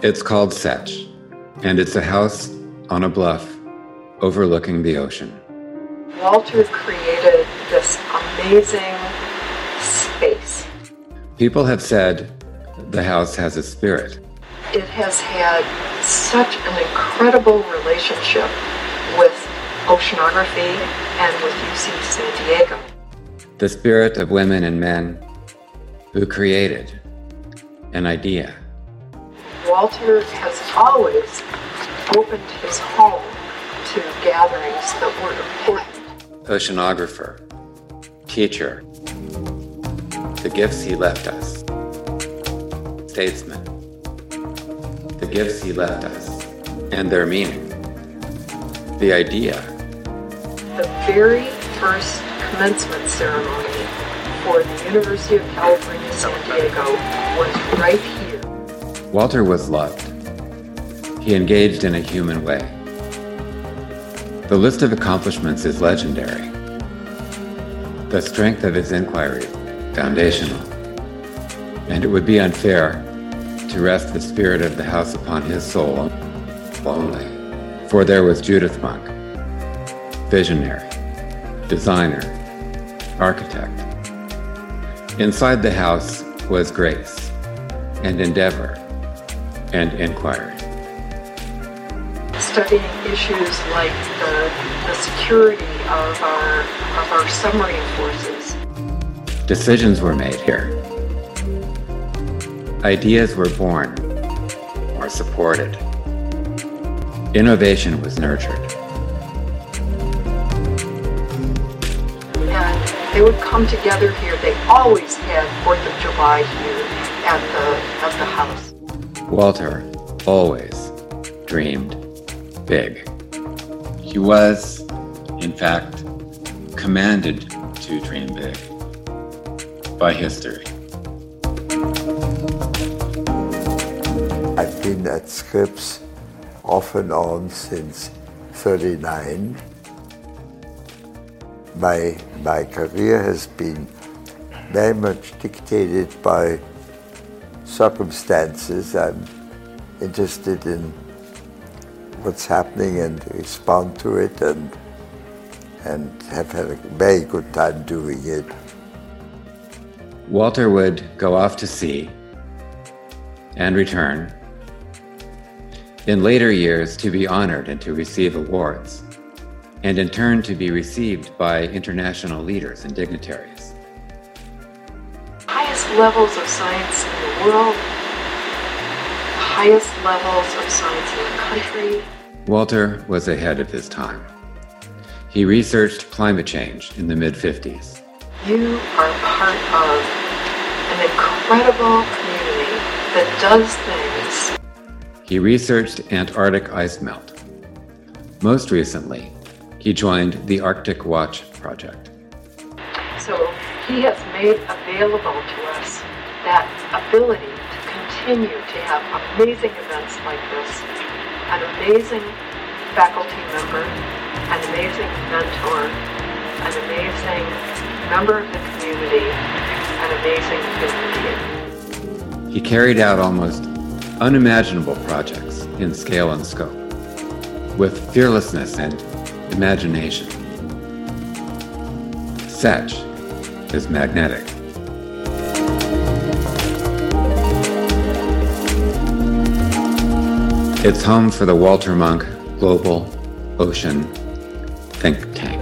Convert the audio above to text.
It's called Seiche, and it's a house on a bluff overlooking the ocean. Walter created this amazing space. People have said the house has a spirit. It has had such an incredible relationship with oceanography and with UC San Diego. The spirit of women and men who created an idea. Walter has always opened his home to gatherings that were important. Oceanographer, teacher, the gifts he left us. Statesman, the gifts he left us and their meaning. The idea. The very first commencement ceremony for the University of California, San Diego was right here. Walter was loved. He engaged in a human way. The list of accomplishments is legendary. The strength of his inquiry, foundational. And it would be unfair to rest the spirit of the house upon his soul only. For there was Judith Munk, visionary, designer, architect. Inside the house was grace and endeavor and inquiry. Studying issues like the, the security of our, of our submarine forces. Decisions were made here. Ideas were born or supported. Innovation was nurtured. They would come together here. They always had Fourth of July here at the, at the house. Walter always dreamed big. He was, in fact, commanded to dream big by history. I've been at Scripps off and on since 39. My, my career has been very much dictated by circumstances. I'm interested in what's happening and respond to it and, and have had a very good time doing it. Walter would go off to sea and return in later years to be honored and to receive awards, and in turn to be received by international leaders and dignitaries. Highest levels of science in the world, highest levels of science in the country. Walter was ahead of his time. He researched climate change in the mid 50s. You are part of an incredible community that does things he researched Antarctic ice melt. Most recently, he joined the Arctic Watch Project. So he has made available to us that ability to continue to have amazing events like this, an amazing faculty member, an amazing mentor, an amazing member of the community, an amazing human being. He carried out almost unimaginable projects in scale and scope, with fearlessness and imagination. Seiche is magnetic. It's home for the Walter Munk Global Ocean Think Tank.